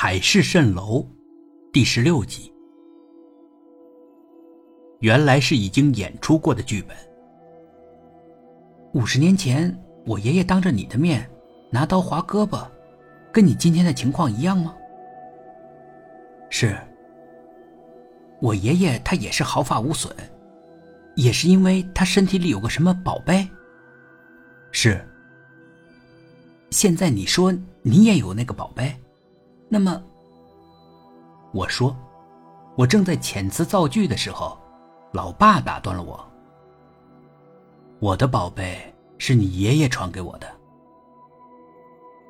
海市蜃楼第十六集，原来是已经演出过的剧本。五十年前，我爷爷当着你的面拿刀划胳膊，跟你今天的情况一样吗？是。我爷爷他也是毫发无损，也是因为他身体里有个什么宝贝。是。现在你说你也有那个宝贝，那么，我说，我正在遣词造句的时候，老爸打断了我。我的宝贝是你爷爷传给我的，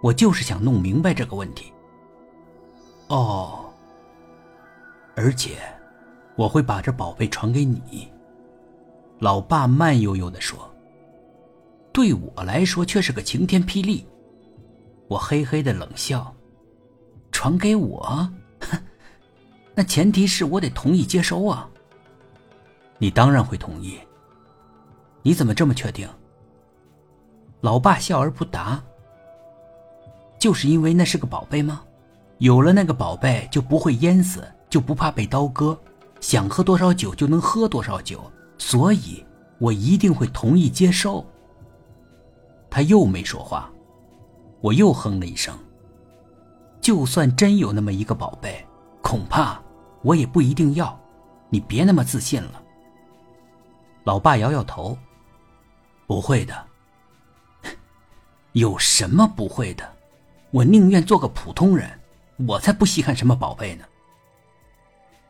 我就是想弄明白这个问题。哦，而且我会把这宝贝传给你。老爸慢悠悠的说：“对我来说却是个晴天霹雳。”我嘿嘿的冷笑，传给我，哼 那前提是我得同意接收啊。你当然会同意。你怎么这么确定？老爸笑而不答。就是因为那是个宝贝吗？有了那个宝贝，就不会淹死，就不怕被刀割，想喝多少酒就能喝多少酒，所以我一定会同意接受。他又没说话。我又哼了一声。就算真有那么一个宝贝，恐怕我也不一定要。你别那么自信了。老爸摇摇头，不会的。有什么不会的？我宁愿做个普通人，我才不稀罕什么宝贝呢。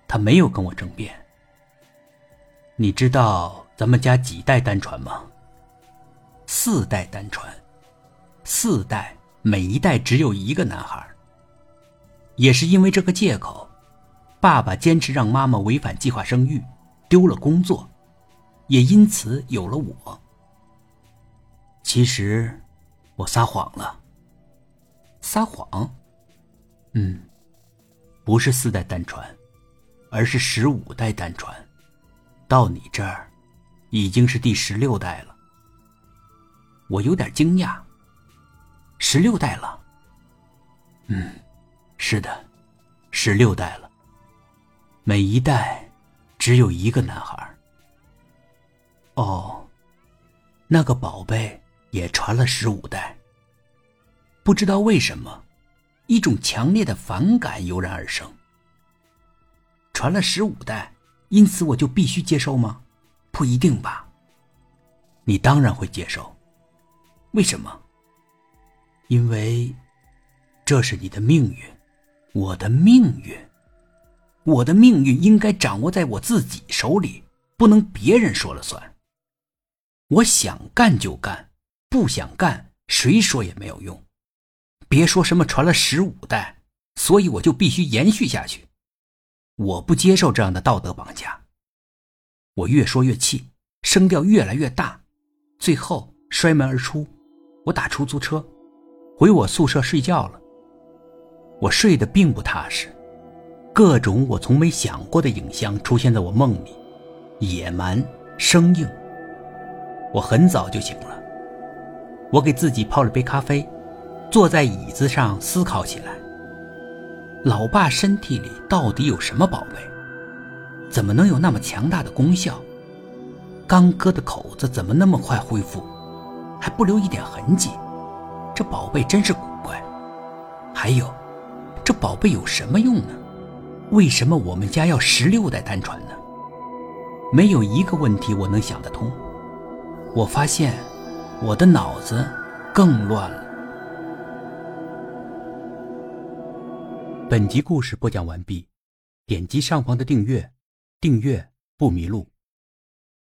他没有跟我争辩。你知道咱们家几代单传吗？四代单传，四代。每一代只有一个男孩。也是因为这个借口，爸爸坚持让妈妈违反计划生育，丢了工作，也因此有了我。其实，我撒谎了。撒谎？嗯，不是四代单传，而是十五代单传，到你这儿，已经是第十六代了。我有点惊讶。十六代了。嗯，是的，十六代了。每一代只有一个男孩。哦，那个宝贝也传了十五代。不知道为什么，一种强烈的反感油然而生。传了十五代，因此我就必须接受吗？不一定吧。你当然会接受。为什么？因为，这是你的命运，我的命运，我的命运应该掌握在我自己手里，不能别人说了算。我想干就干，不想干，谁说也没有用。别说什么传了十五代，所以我就必须延续下去。我不接受这样的道德绑架。我越说越气，声调越来越大，最后摔门而出。我打出租车。回我宿舍睡觉了。我睡得并不踏实，各种我从没想过的影像出现在我梦里，野蛮生硬。我很早就醒了，我给自己泡了杯咖啡，坐在椅子上思考起来。老爸身体里到底有什么宝贝？怎么能有那么强大的功效？刚割的口子怎么那么快恢复，还不留一点痕迹？这宝贝真是古怪，还有，这宝贝有什么用呢？为什么我们家要十六代单传呢？没有一个问题我能想得通。我发现，我的脑子更乱了。本集故事播讲完毕，点击上方的订阅，订阅不迷路。